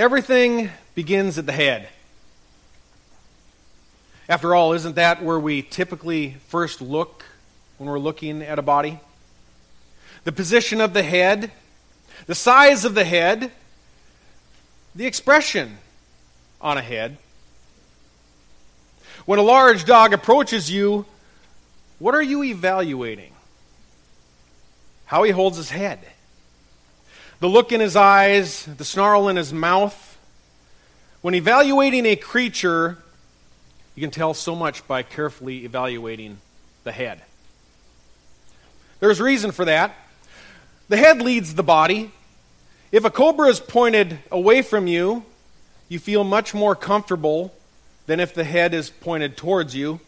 Everything begins at the head. After all, isn't that where we typically first look when we're looking at a body? The position of the head, the size of the head, the expression on a head. When a large dog approaches you, what are you evaluating? How he holds his head, the look in his eyes, the snarl in his mouth. When evaluating a creature, you can tell so much by carefully evaluating the head. There's reason for that. The head leads the body. If a cobra is pointed away from you, you feel much more comfortable than if the head is pointed towards you.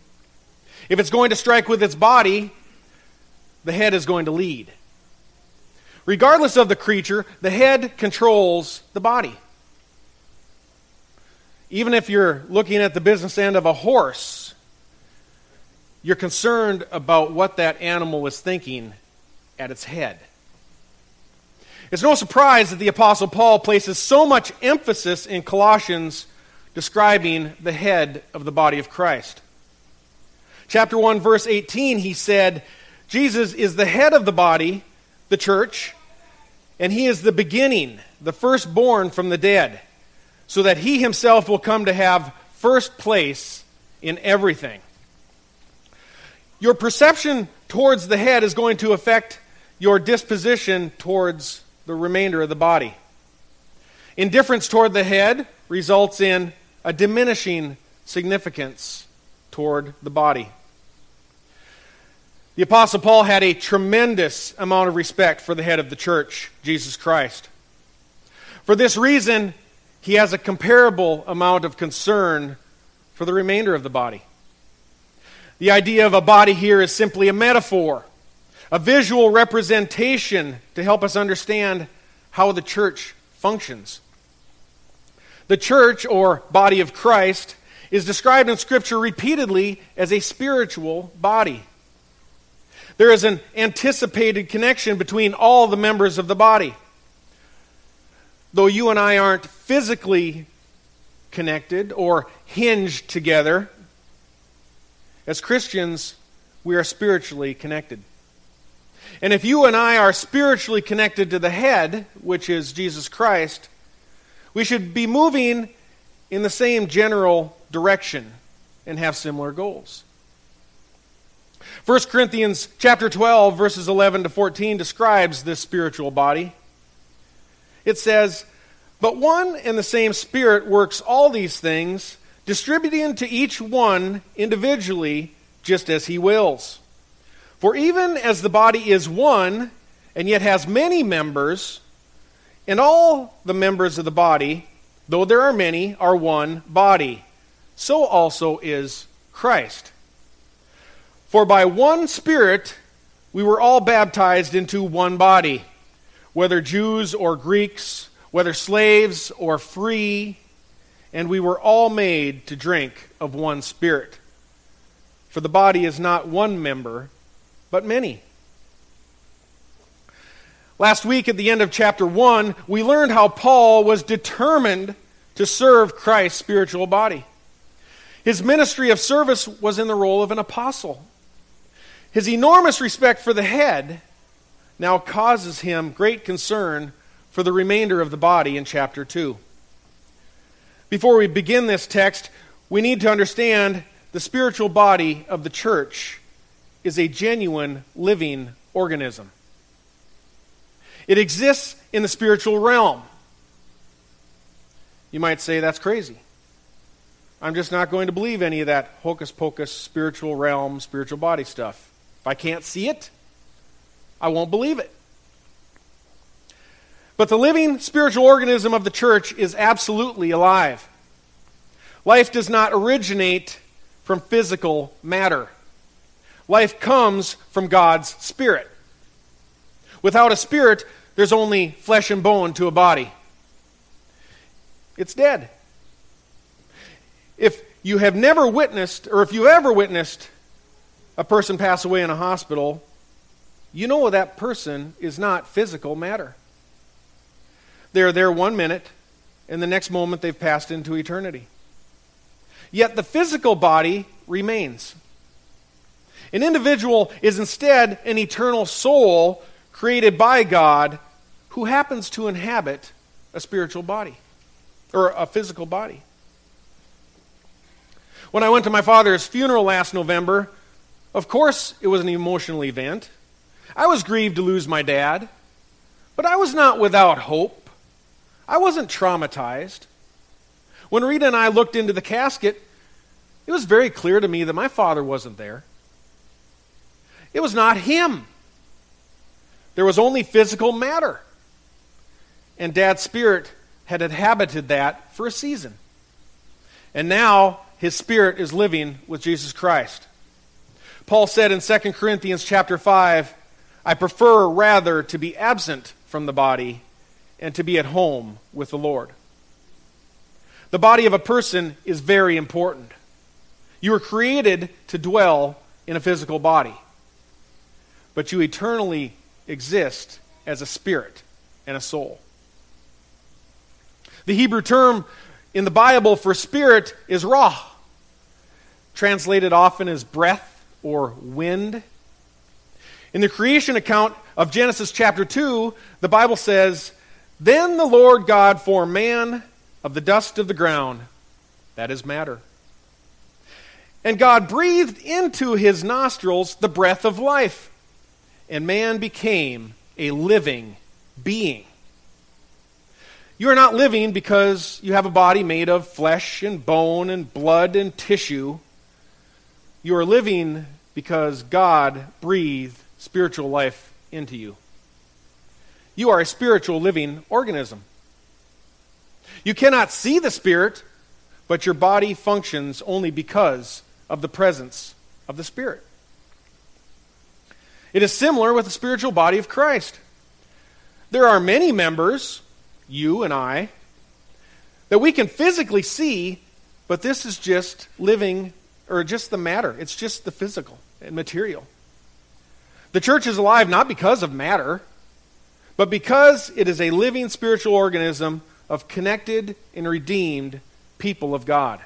If it's going to strike with its body, the head is going to lead. Regardless of the creature, the head controls the body. Even if you're looking at the business end of a horse, you're concerned about what that animal is thinking at its head. It's no surprise that the Apostle Paul places so much emphasis in Colossians describing the head of the body of Christ. Chapter 1, verse 18, he said, Jesus is the head of the body, the church, and he is the beginning, the firstborn from the dead so that he himself will come to have first place in everything. Your perception towards the head is going to affect your disposition towards the remainder of the body. Indifference toward the head results in a diminishing significance toward the body. The Apostle Paul had a tremendous amount of respect for the head of the church, Jesus Christ. For this reason, he has a comparable amount of concern for the remainder of the body. The idea of a body here is simply a metaphor, a visual representation to help us understand how the church functions. The church, or body of Christ, is described in Scripture repeatedly as a spiritual body. There is an anticipated connection between all the members of the body though you and I aren't physically connected or hinged together, as Christians, we are spiritually connected. And if you and I are spiritually connected to the head, which is Jesus Christ, we should be moving in the same general direction and have similar goals. 1 Corinthians chapter 12 verses 11 to 14 describes this spiritual body. It says, But one and the same Spirit works all these things, distributing to each one individually just as he wills. For even as the body is one, and yet has many members, and all the members of the body, though there are many, are one body, so also is Christ. For by one Spirit we were all baptized into one body whether Jews or Greeks, whether slaves or free, and we were all made to drink of one Spirit. For the body is not one member, but many. Last week, at the end of chapter 1, we learned how Paul was determined to serve Christ's spiritual body. His ministry of service was in the role of an apostle. His enormous respect for the head now causes him great concern for the remainder of the body in chapter 2. Before we begin this text, we need to understand the spiritual body of the church is a genuine living organism. It exists in the spiritual realm. You might say that's crazy. I'm just not going to believe any of that hocus pocus spiritual realm, spiritual body stuff. If I can't see it, I won't believe it. But the living spiritual organism of the church is absolutely alive. Life does not originate from physical matter. Life comes from God's Spirit. Without a spirit, there's only flesh and bone to a body. It's dead. If you have never witnessed, or if you ever witnessed a person pass away in a hospital, you know that person is not physical matter. They're there one minute, and the next moment they've passed into eternity. Yet the physical body remains. An individual is instead an eternal soul created by God who happens to inhabit a spiritual body or a physical body. When I went to my father's funeral last November, of course it was an emotional event. I was grieved to lose my dad, but I was not without hope. I wasn't traumatized. When Rita and I looked into the casket, it was very clear to me that my father wasn't there. It was not him. There was only physical matter. And Dad's spirit had inhabited that for a season. And now his spirit is living with Jesus Christ. Paul said in 2 Corinthians chapter 5, I prefer rather to be absent from the body and to be at home with the Lord. The body of a person is very important. You were created to dwell in a physical body, but you eternally exist as a spirit and a soul. The Hebrew term in the Bible for spirit is ruach, translated often as breath or wind. In the creation account of Genesis chapter 2, the Bible says, Then the Lord God formed man of the dust of the ground, that is matter. And God breathed into his nostrils the breath of life, and man became a living being. You are not living because you have a body made of flesh and bone and blood and tissue. You are living because God breathed spiritual life into you. You are a spiritual living organism. You cannot see the Spirit, but your body functions only because of the presence of the Spirit. It is similar with the spiritual body of Christ. There are many members you and I, that we can physically see, but this is just living, or just the matter. It's just the physical and material. The church is alive not because of matter, but because it is a living spiritual organism of connected and redeemed people of God.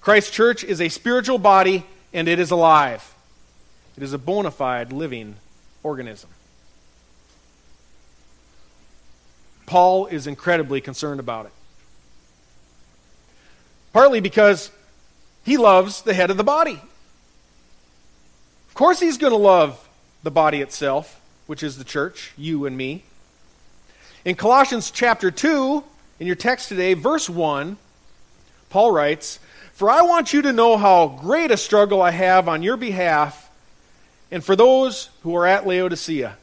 Christ's church is a spiritual body and it is alive. It is a bona fide living organism. Paul is incredibly concerned about it. Partly because he loves the head of the body. Of course, he's going to love the body itself, which is the church, you and me. In Colossians chapter 2, in your text today, verse 1, Paul writes, For I want you to know how great a struggle I have on your behalf and for those who are at Laodicea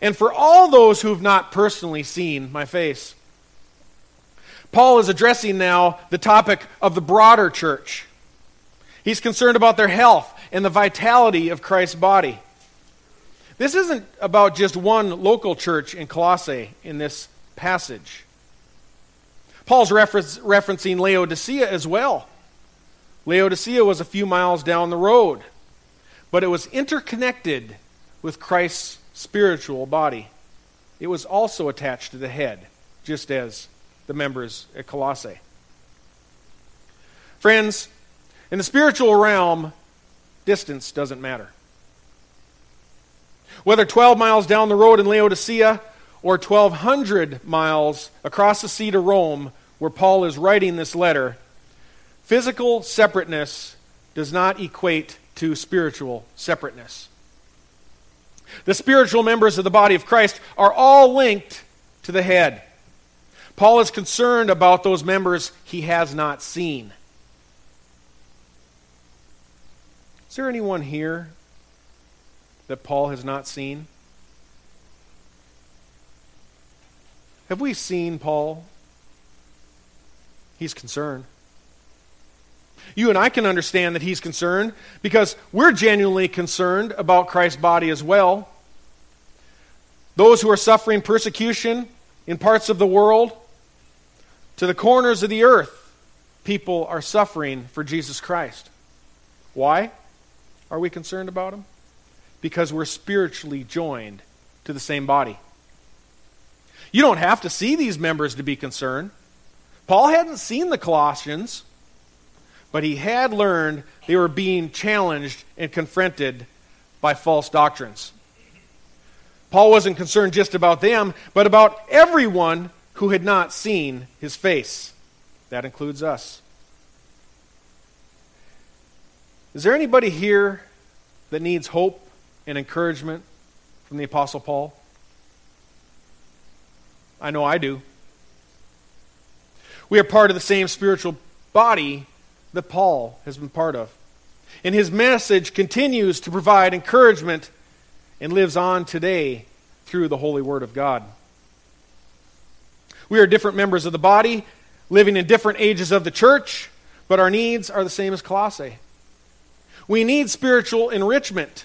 and for all those who have not personally seen my face. Paul is addressing now the topic of the broader church. He's concerned about their health and the vitality of Christ's body. This isn't about just one local church in Colossae in this passage. Paul's reference, referencing Laodicea as well. Laodicea was a few miles down the road, but it was interconnected with Christ's spiritual body. It was also attached to the head, just as the members at Colossae. Friends, in the spiritual realm, distance doesn't matter. Whether 12 miles down the road in Laodicea or 1,200 miles across the sea to Rome, where Paul is writing this letter, physical separateness does not equate to spiritual separateness. The spiritual members of the body of Christ are all linked to the head. Paul is concerned about those members he has not seen. Is there anyone here that Paul has not seen? Have we seen Paul? He's concerned. You and I can understand that he's concerned because we're genuinely concerned about Christ's body as well. Those who are suffering persecution in parts of the world, to the corners of the earth, people are suffering for Jesus Christ. Why are we concerned about him? Because we're spiritually joined to the same body. You don't have to see these members to be concerned. Paul hadn't seen the Colossians, but he had learned they were being challenged and confronted by false doctrines. Paul wasn't concerned just about them, but about everyone who had not seen his face. That includes us. Is there anybody here that needs hope and encouragement from the Apostle Paul? I know I do. We are part of the same spiritual body that Paul has been part of. And his message continues to provide encouragement and lives on today through the Holy Word of God. We are different members of the body, living in different ages of the church, but our needs are the same as Colossae. We need spiritual enrichment,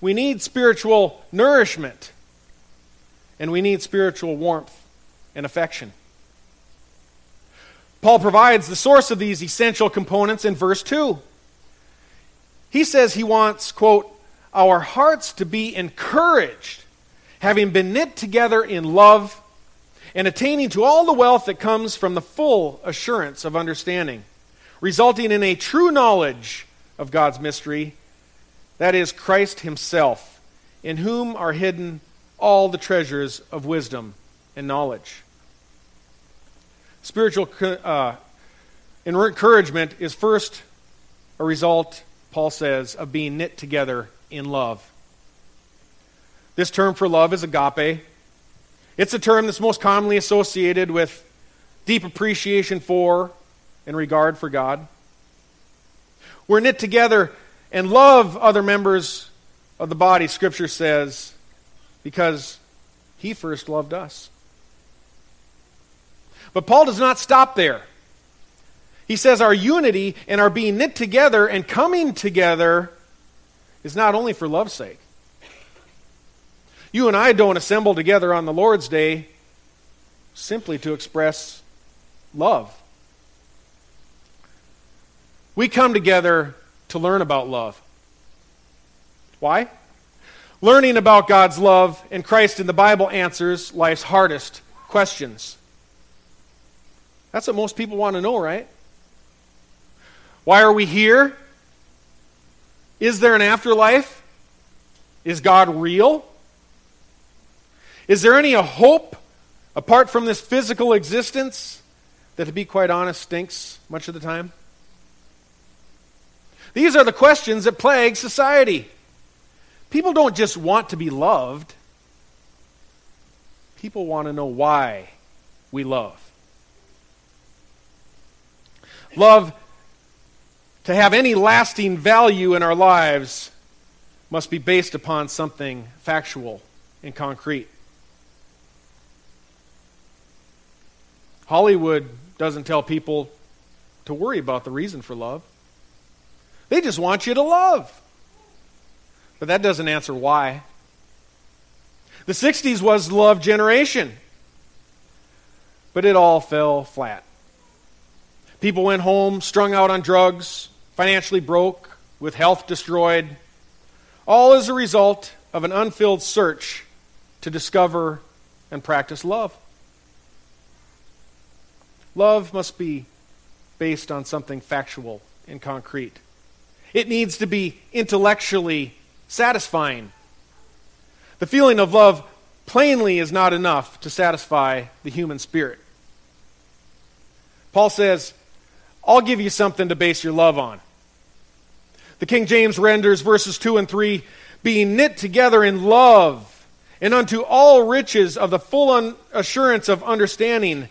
we need spiritual nourishment, and we need spiritual warmth and affection. Paul provides the source of these essential components in verse 2. He says he wants, quote, our hearts to be encouraged, having been knit together in love and attaining to all the wealth that comes from the full assurance of understanding, resulting in a true knowledge of God's mystery, that is, Christ Himself, in whom are hidden all the treasures of wisdom and knowledge. Spiritual uh, encouragement is first a result, Paul says, of being knit together in love. This term for love is agape. It's a term that's most commonly associated with deep appreciation for and regard for God. We're knit together and love other members of the body, Scripture says, because He first loved us. But Paul does not stop there. He says our unity and our being knit together and coming together is not only for love's sake. You and I don't assemble together on the Lord's Day simply to express love. We come together to learn about love. Why? Learning about God's love and Christ in the Bible answers life's hardest questions. That's what most people want to know, right? Why are we here? Is there an afterlife? Is God real? Is there any hope apart from this physical existence that, to be quite honest, stinks much of the time? These are the questions that plague society. People don't just want to be loved, people want to know why we love. Love, to have any lasting value in our lives, must be based upon something factual and concrete. Hollywood doesn't tell people to worry about the reason for love. They just want you to love. But that doesn't answer why. The 60s was love generation, but it all fell flat. People went home strung out on drugs, financially broke, with health destroyed, all as a result of an unfilled search to discover and practice love. Love must be based on something factual and concrete. It needs to be intellectually satisfying. The feeling of love plainly is not enough to satisfy the human spirit. Paul says, I'll give you something to base your love on. The King James renders verses 2 and 3 being knit together in love and unto all riches of the full assurance of understanding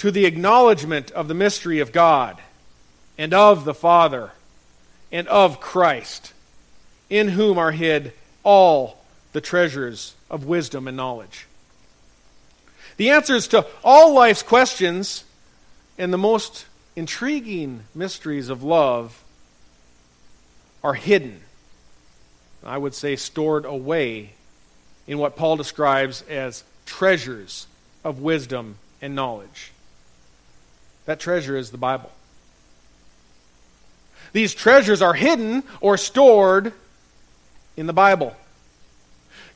to the acknowledgement of the mystery of God and of the Father and of Christ, in whom are hid all the treasures of wisdom and knowledge. The answers to all life's questions and the most intriguing mysteries of love are hidden. I would say stored away in what Paul describes as treasures of wisdom and knowledge. That treasure is the Bible. These treasures are hidden or stored in the Bible.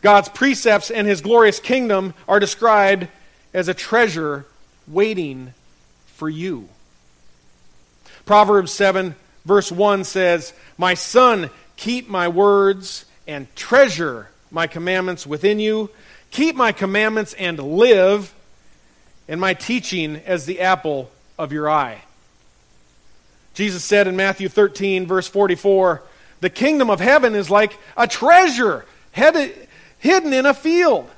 God's precepts and his glorious kingdom are described as a treasure waiting for you. Proverbs 7, verse 1 says, My son, keep my words and treasure my commandments within you. Keep my commandments and live, and my teaching as the apple of your eye. Jesus said in Matthew 13, verse 44, The kingdom of heaven is like a treasure hidden in a field,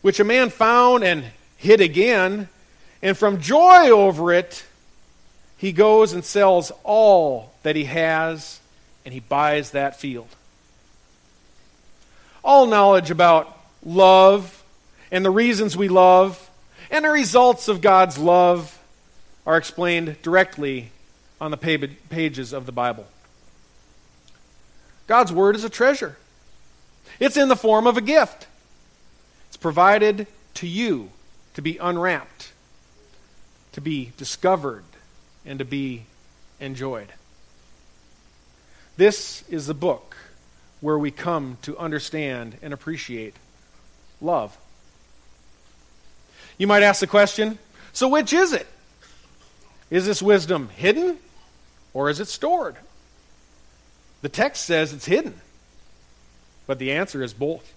which a man found and hid again. And from joy over it, he goes and sells all that he has and he buys that field. All knowledge about love and the reasons we love and the results of God's love are explained directly on the pages of the Bible. God's Word is a treasure, it's in the form of a gift. It's provided to you to be unwrapped, to be discovered, and to be enjoyed. This is the book where we come to understand and appreciate love. You might ask the question so, which is it? Is this wisdom hidden or is it stored? The text says it's hidden, but the answer is both.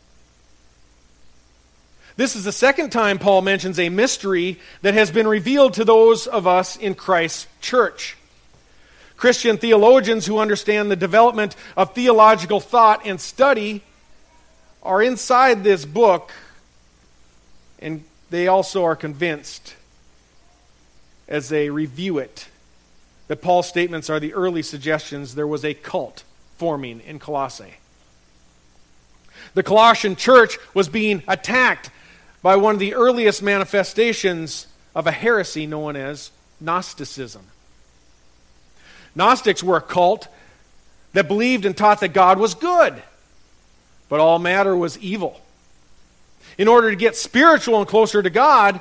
This is the second time Paul mentions a mystery that has been revealed to those of us in Christ's church. Christian theologians who understand the development of theological thought and study are inside this book, and they also are convinced as they review it that Paul's statements are the early suggestions there was a cult forming in Colossae. The Colossian church was being attacked by one of the earliest manifestations of a heresy known as Gnosticism. Gnostics were a cult that believed and taught that God was good, but all matter was evil. In order to get spiritual and closer to God,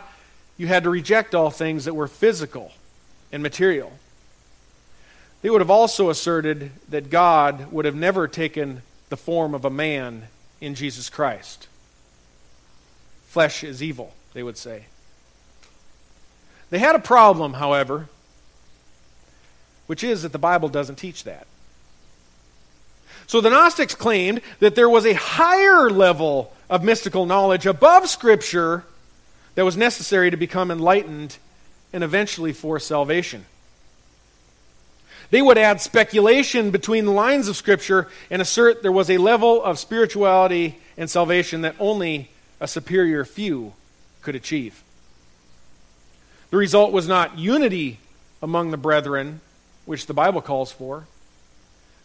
you had to reject all things that were physical and material. They would have also asserted that God would have never taken the form of a man in Jesus Christ. Flesh is evil, they would say. They had a problem, however, which is that the Bible doesn't teach that. So the Gnostics claimed that there was a higher level of mystical knowledge above Scripture that was necessary to become enlightened and eventually for salvation. They would add speculation between the lines of Scripture and assert there was a level of spirituality and salvation that only a superior few could achieve. The result was not unity among the brethren, which the Bible calls for,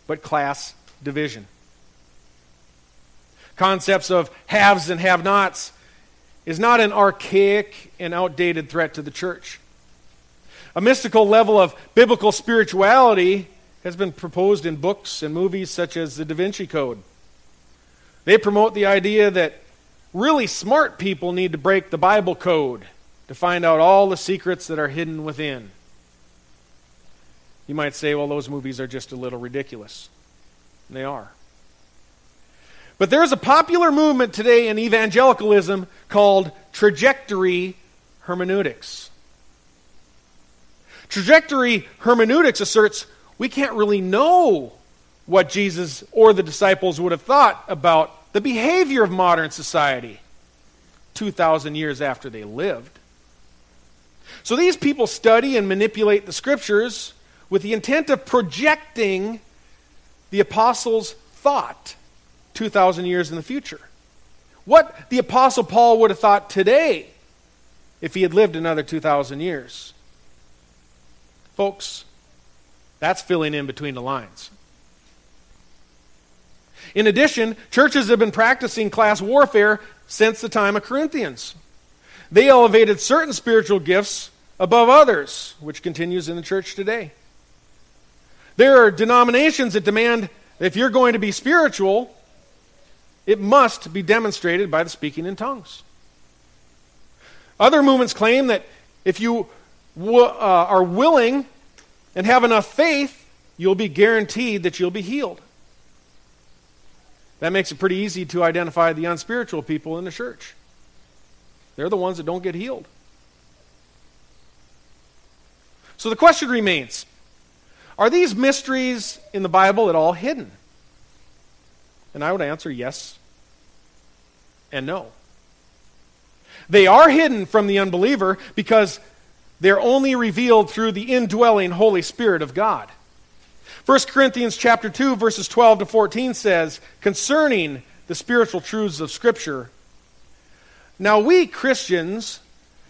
but class division. Concepts of haves and have nots is not an archaic and outdated threat to the church. A mystical level of biblical spirituality has been proposed in books and movies such as the Da Vinci Code. They promote the idea that really smart people need to break the Bible code to find out all the secrets that are hidden within. You might say, well, those movies are just a little ridiculous. And they are. But there's a popular movement today in evangelicalism called trajectory hermeneutics. Trajectory hermeneutics asserts we can't really know what Jesus or the disciples would have thought about the behavior of modern society 2,000 years after they lived. So these people study and manipulate the scriptures with the intent of projecting the apostles' thought 2,000 years in the future. What the apostle Paul would have thought today if he had lived another 2,000 years. Folks, that's filling in between the lines. In addition, churches have been practicing class warfare since the time of Corinthians. They elevated certain spiritual gifts above others, which continues in the church today. There are denominations that demand if you're going to be spiritual, it must be demonstrated by the speaking in tongues. Other movements claim that if you w- uh, are willing and have enough faith, you'll be guaranteed that you'll be healed. That makes it pretty easy to identify the unspiritual people in the church. They're the ones that don't get healed. So the question remains Are these mysteries in the Bible at all hidden? And I would answer yes and no. They are hidden from the unbeliever because they're only revealed through the indwelling Holy Spirit of God. 1 Corinthians chapter 2 verses 12 to 14 says concerning the spiritual truths of scripture Now we Christians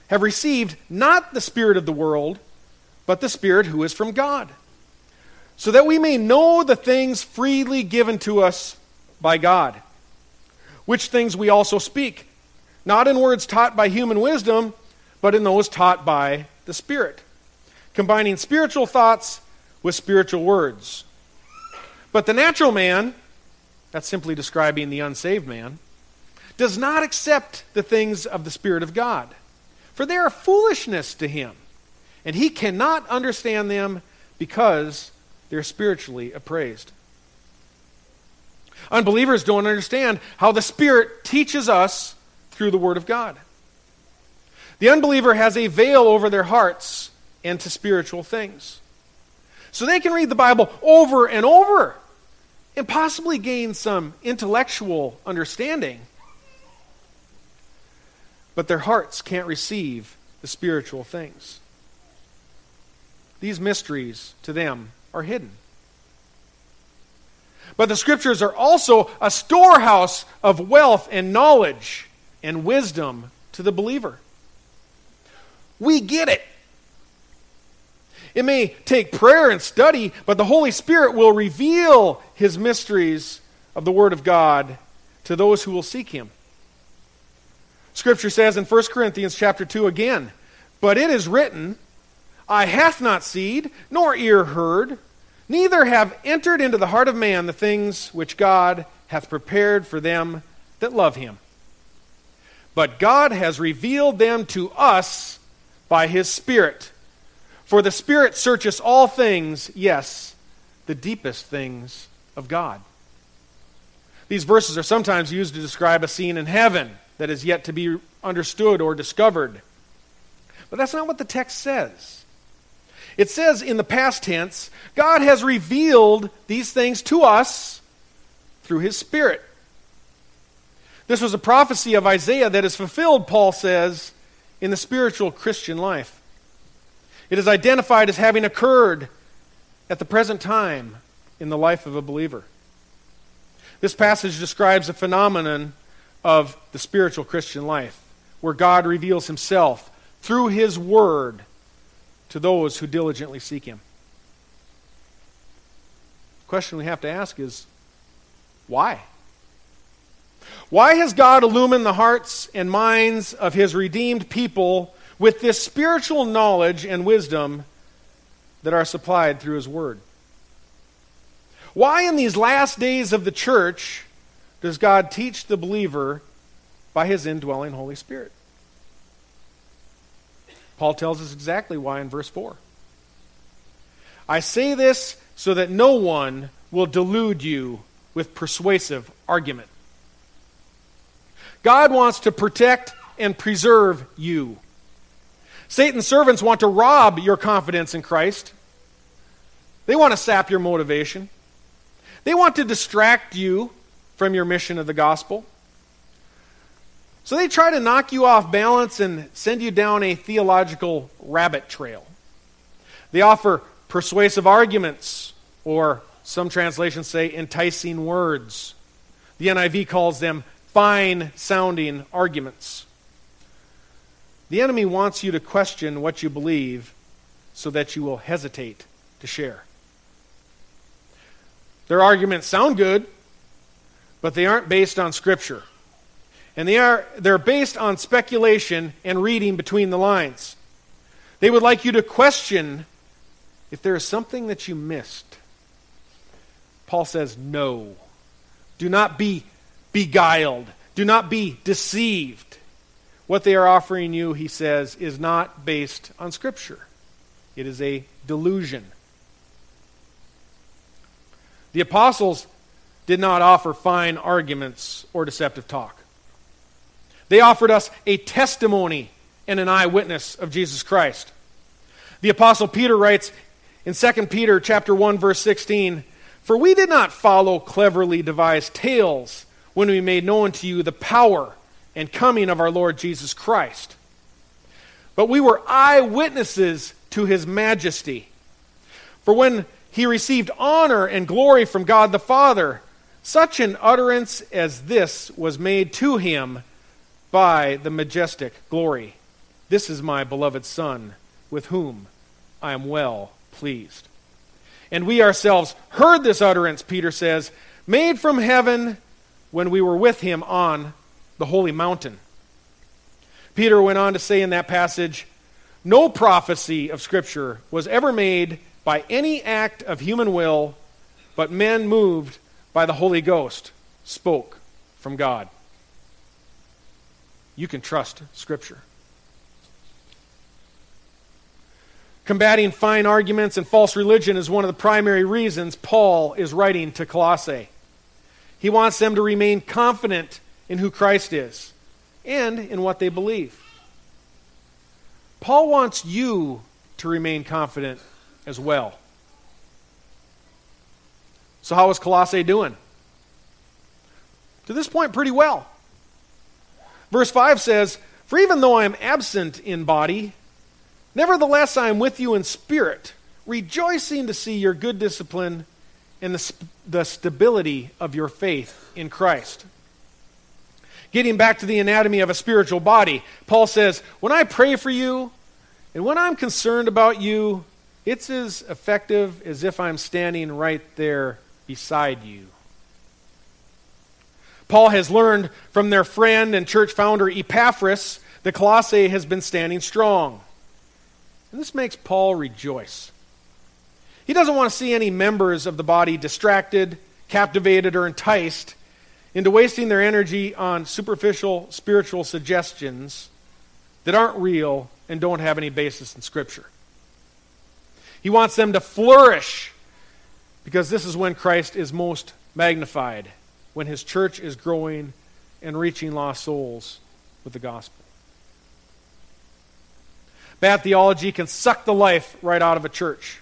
have received not the spirit of the world but the spirit who is from God so that we may know the things freely given to us by God which things we also speak not in words taught by human wisdom but in those taught by the spirit combining spiritual thoughts with spiritual words. But the natural man, that's simply describing the unsaved man, does not accept the things of the Spirit of God, for they are foolishness to him, and he cannot understand them because they're spiritually appraised. Unbelievers don't understand how the Spirit teaches us through the Word of God. The unbeliever has a veil over their hearts and to spiritual things. So they can read the Bible over and over and possibly gain some intellectual understanding. But their hearts can't receive the spiritual things. These mysteries to them are hidden. But the scriptures are also a storehouse of wealth and knowledge and wisdom to the believer. We get it. It may take prayer and study, but the Holy Spirit will reveal his mysteries of the Word of God to those who will seek him. Scripture says in 1 Corinthians chapter 2 again, But it is written, Eye hath not seen, nor ear heard, neither have entered into the heart of man the things which God hath prepared for them that love him. But God has revealed them to us by his Spirit. For the Spirit searches all things, yes, the deepest things of God. These verses are sometimes used to describe a scene in heaven that is yet to be understood or discovered. But that's not what the text says. It says in the past tense, God has revealed these things to us through His Spirit. This was a prophecy of Isaiah that is fulfilled, Paul says, in the spiritual Christian life. It is identified as having occurred at the present time in the life of a believer. This passage describes a phenomenon of the spiritual Christian life, where God reveals himself through his word to those who diligently seek him. The question we have to ask is why? Why has God illumined the hearts and minds of his redeemed people with this spiritual knowledge and wisdom that are supplied through His Word. Why, in these last days of the church, does God teach the believer by His indwelling Holy Spirit? Paul tells us exactly why in verse 4. I say this so that no one will delude you with persuasive argument. God wants to protect and preserve you. Satan's servants want to rob your confidence in Christ. They want to sap your motivation. They want to distract you from your mission of the gospel. So they try to knock you off balance and send you down a theological rabbit trail. They offer persuasive arguments, or some translations say enticing words. The NIV calls them fine sounding arguments. The enemy wants you to question what you believe so that you will hesitate to share. Their arguments sound good, but they aren't based on Scripture. And they are, they're based on speculation and reading between the lines. They would like you to question if there is something that you missed. Paul says, no. Do not be beguiled. Do not be deceived. What they are offering you, he says, is not based on Scripture. It is a delusion. The apostles did not offer fine arguments or deceptive talk. They offered us a testimony and an eyewitness of Jesus Christ. The apostle Peter writes in 2 Peter chapter 1 verse 16, "For we did not follow cleverly devised tales when we made known to you the power and coming of our Lord Jesus Christ, but we were eyewitnesses to his majesty. For when he received honor and glory from God the Father, such an utterance as this was made to him by the majestic glory. This is my beloved Son, with whom I am well pleased. And we ourselves heard this utterance, Peter says, made from heaven when we were with him on the holy mountain. Peter went on to say in that passage, No prophecy of Scripture was ever made by any act of human will, but men moved by the Holy Ghost spoke from God. You can trust Scripture. Combating fine arguments and false religion is one of the primary reasons Paul is writing to Colossae. He wants them to remain confident in who Christ is and in what they believe. Paul wants you to remain confident as well. So, how is Colossae doing? To this point, pretty well. Verse 5 says, For even though I am absent in body, Nevertheless, I am with you in spirit, rejoicing to see your good discipline and the, the stability of your faith in Christ. Getting back to the anatomy of a spiritual body, Paul says, When I pray for you and when I'm concerned about you, it's as effective as if I'm standing right there beside you. Paul has learned from their friend and church founder Epaphras that Colossae has been standing strong. And this makes Paul rejoice. He doesn't want to see any members of the body distracted, captivated, or enticed into wasting their energy on superficial spiritual suggestions that aren't real and don't have any basis in Scripture. He wants them to flourish because this is when Christ is most magnified, when his church is growing and reaching lost souls with the gospel. Bad theology can suck the life right out of a church.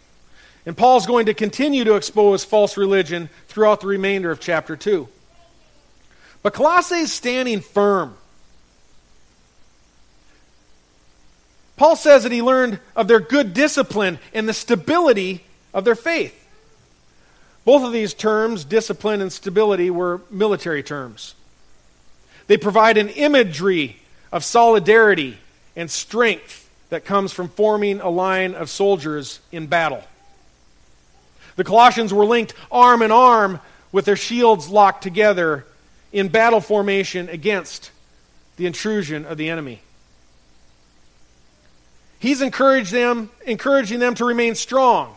And Paul's going to continue to expose false religion throughout the remainder of chapter 2. But Colossae is standing firm. Paul says that he learned of their good discipline and the stability of their faith. Both of these terms, discipline and stability, were military terms. They provide an imagery of solidarity and strength that comes from forming a line of soldiers in battle. The Colossians were linked arm in arm with their shields locked together in battle formation against the intrusion of the enemy. He's encouraged them, encouraging them to remain strong.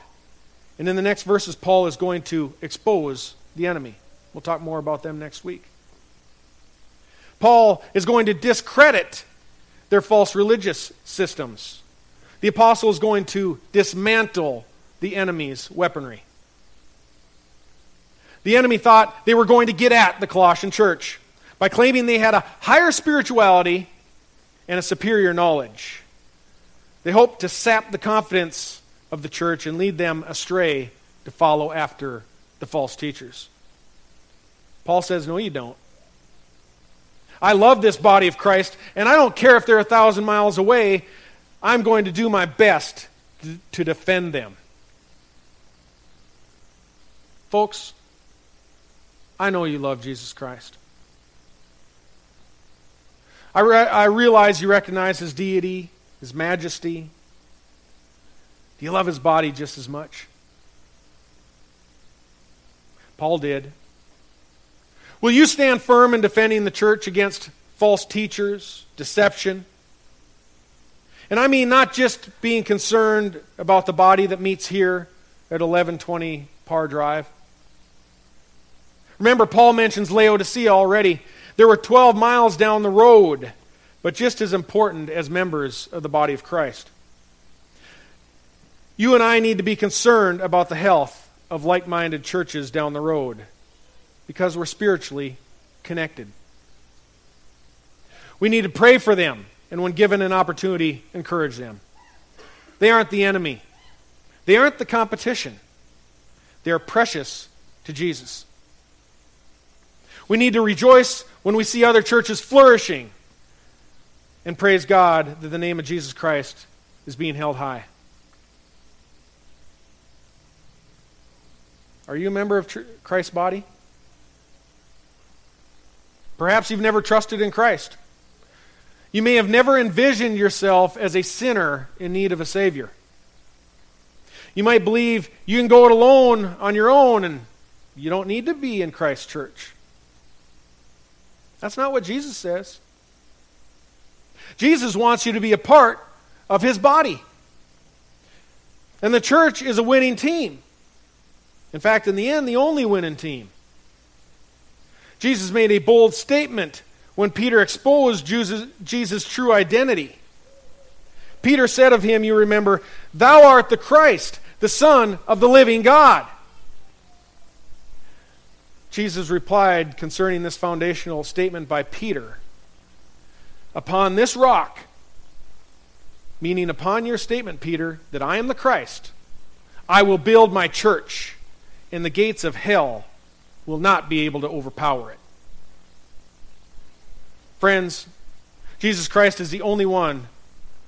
And in the next verses, Paul is going to expose the enemy. We'll talk more about them next week. Paul is going to discredit their false religious systems. The apostle is going to dismantle the enemy's weaponry. The enemy thought they were going to get at the Colossian church by claiming they had a higher spirituality and a superior knowledge. They hoped to sap the confidence of the church and lead them astray to follow after the false teachers. Paul says, No, you don't. I love this body of Christ, and I don't care if they're a thousand miles away. I'm going to do my best to defend them. Folks, I know you love Jesus Christ. I, re- I realize you recognize his deity, his majesty. Do you love his body just as much? Paul did. Will you stand firm in defending the church against false teachers, deception? And I mean not just being concerned about the body that meets here at 1120 Par Drive. Remember, Paul mentions Laodicea already. There were 12 miles down the road, but just as important as members of the body of Christ. You and I need to be concerned about the health of like minded churches down the road because we're spiritually connected. We need to pray for them, and when given an opportunity, encourage them. They aren't the enemy, they aren't the competition. They are precious to Jesus. We need to rejoice when we see other churches flourishing and praise God that the name of Jesus Christ is being held high. Are you a member of Christ's body? Perhaps you've never trusted in Christ. You may have never envisioned yourself as a sinner in need of a Savior. You might believe you can go it alone on your own and you don't need to be in Christ's church. That's not what Jesus says. Jesus wants you to be a part of his body. And the church is a winning team. In fact, in the end, the only winning team. Jesus made a bold statement when Peter exposed Jesus', Jesus' true identity. Peter said of him, you remember, Thou art the Christ, the Son of the living God. Jesus replied concerning this foundational statement by Peter Upon this rock, meaning upon your statement, Peter, that I am the Christ, I will build my church, and the gates of hell will not be able to overpower it. Friends, Jesus Christ is the only one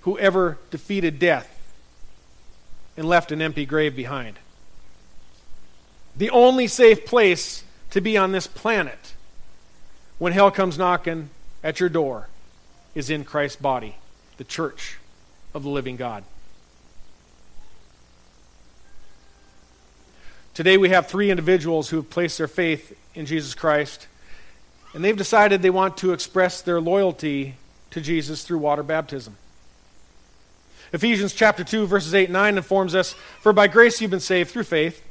who ever defeated death and left an empty grave behind. The only safe place to be on this planet when hell comes knocking at your door is in Christ's body, the church of the living God. Today we have three individuals who have placed their faith in Jesus Christ, and they've decided they want to express their loyalty to Jesus through water baptism. Ephesians chapter 2 verses 8 and 9 informs us, "For by grace you've been saved through faith,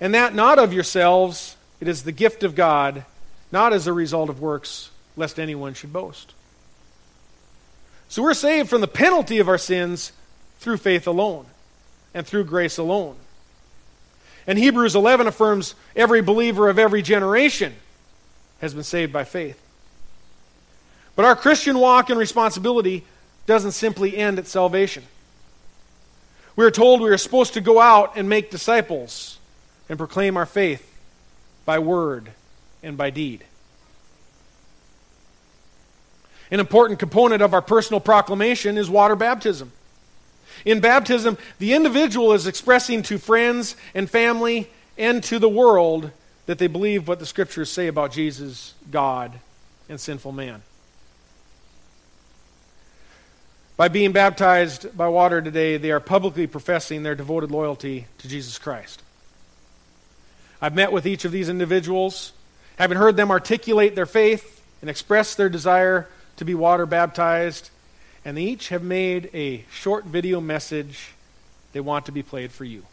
and that not of yourselves, it is the gift of God, not as a result of works, lest anyone should boast. So we're saved from the penalty of our sins through faith alone and through grace alone. And Hebrews 11 affirms every believer of every generation has been saved by faith. But our Christian walk and responsibility doesn't simply end at salvation. We are told we are supposed to go out and make disciples and proclaim our faith by word and by deed. An important component of our personal proclamation is water baptism. In baptism, the individual is expressing to friends and family and to the world that they believe what the scriptures say about Jesus, God, and sinful man. By being baptized by water today, they are publicly professing their devoted loyalty to Jesus Christ. I've met with each of these individuals, having heard them articulate their faith and express their desire to be water baptized, and they each have made a short video message they want to be played for you.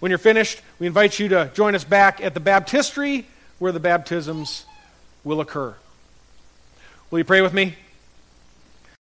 When you're finished, we invite you to join us back at the baptistry where the baptisms will occur. Will you pray with me?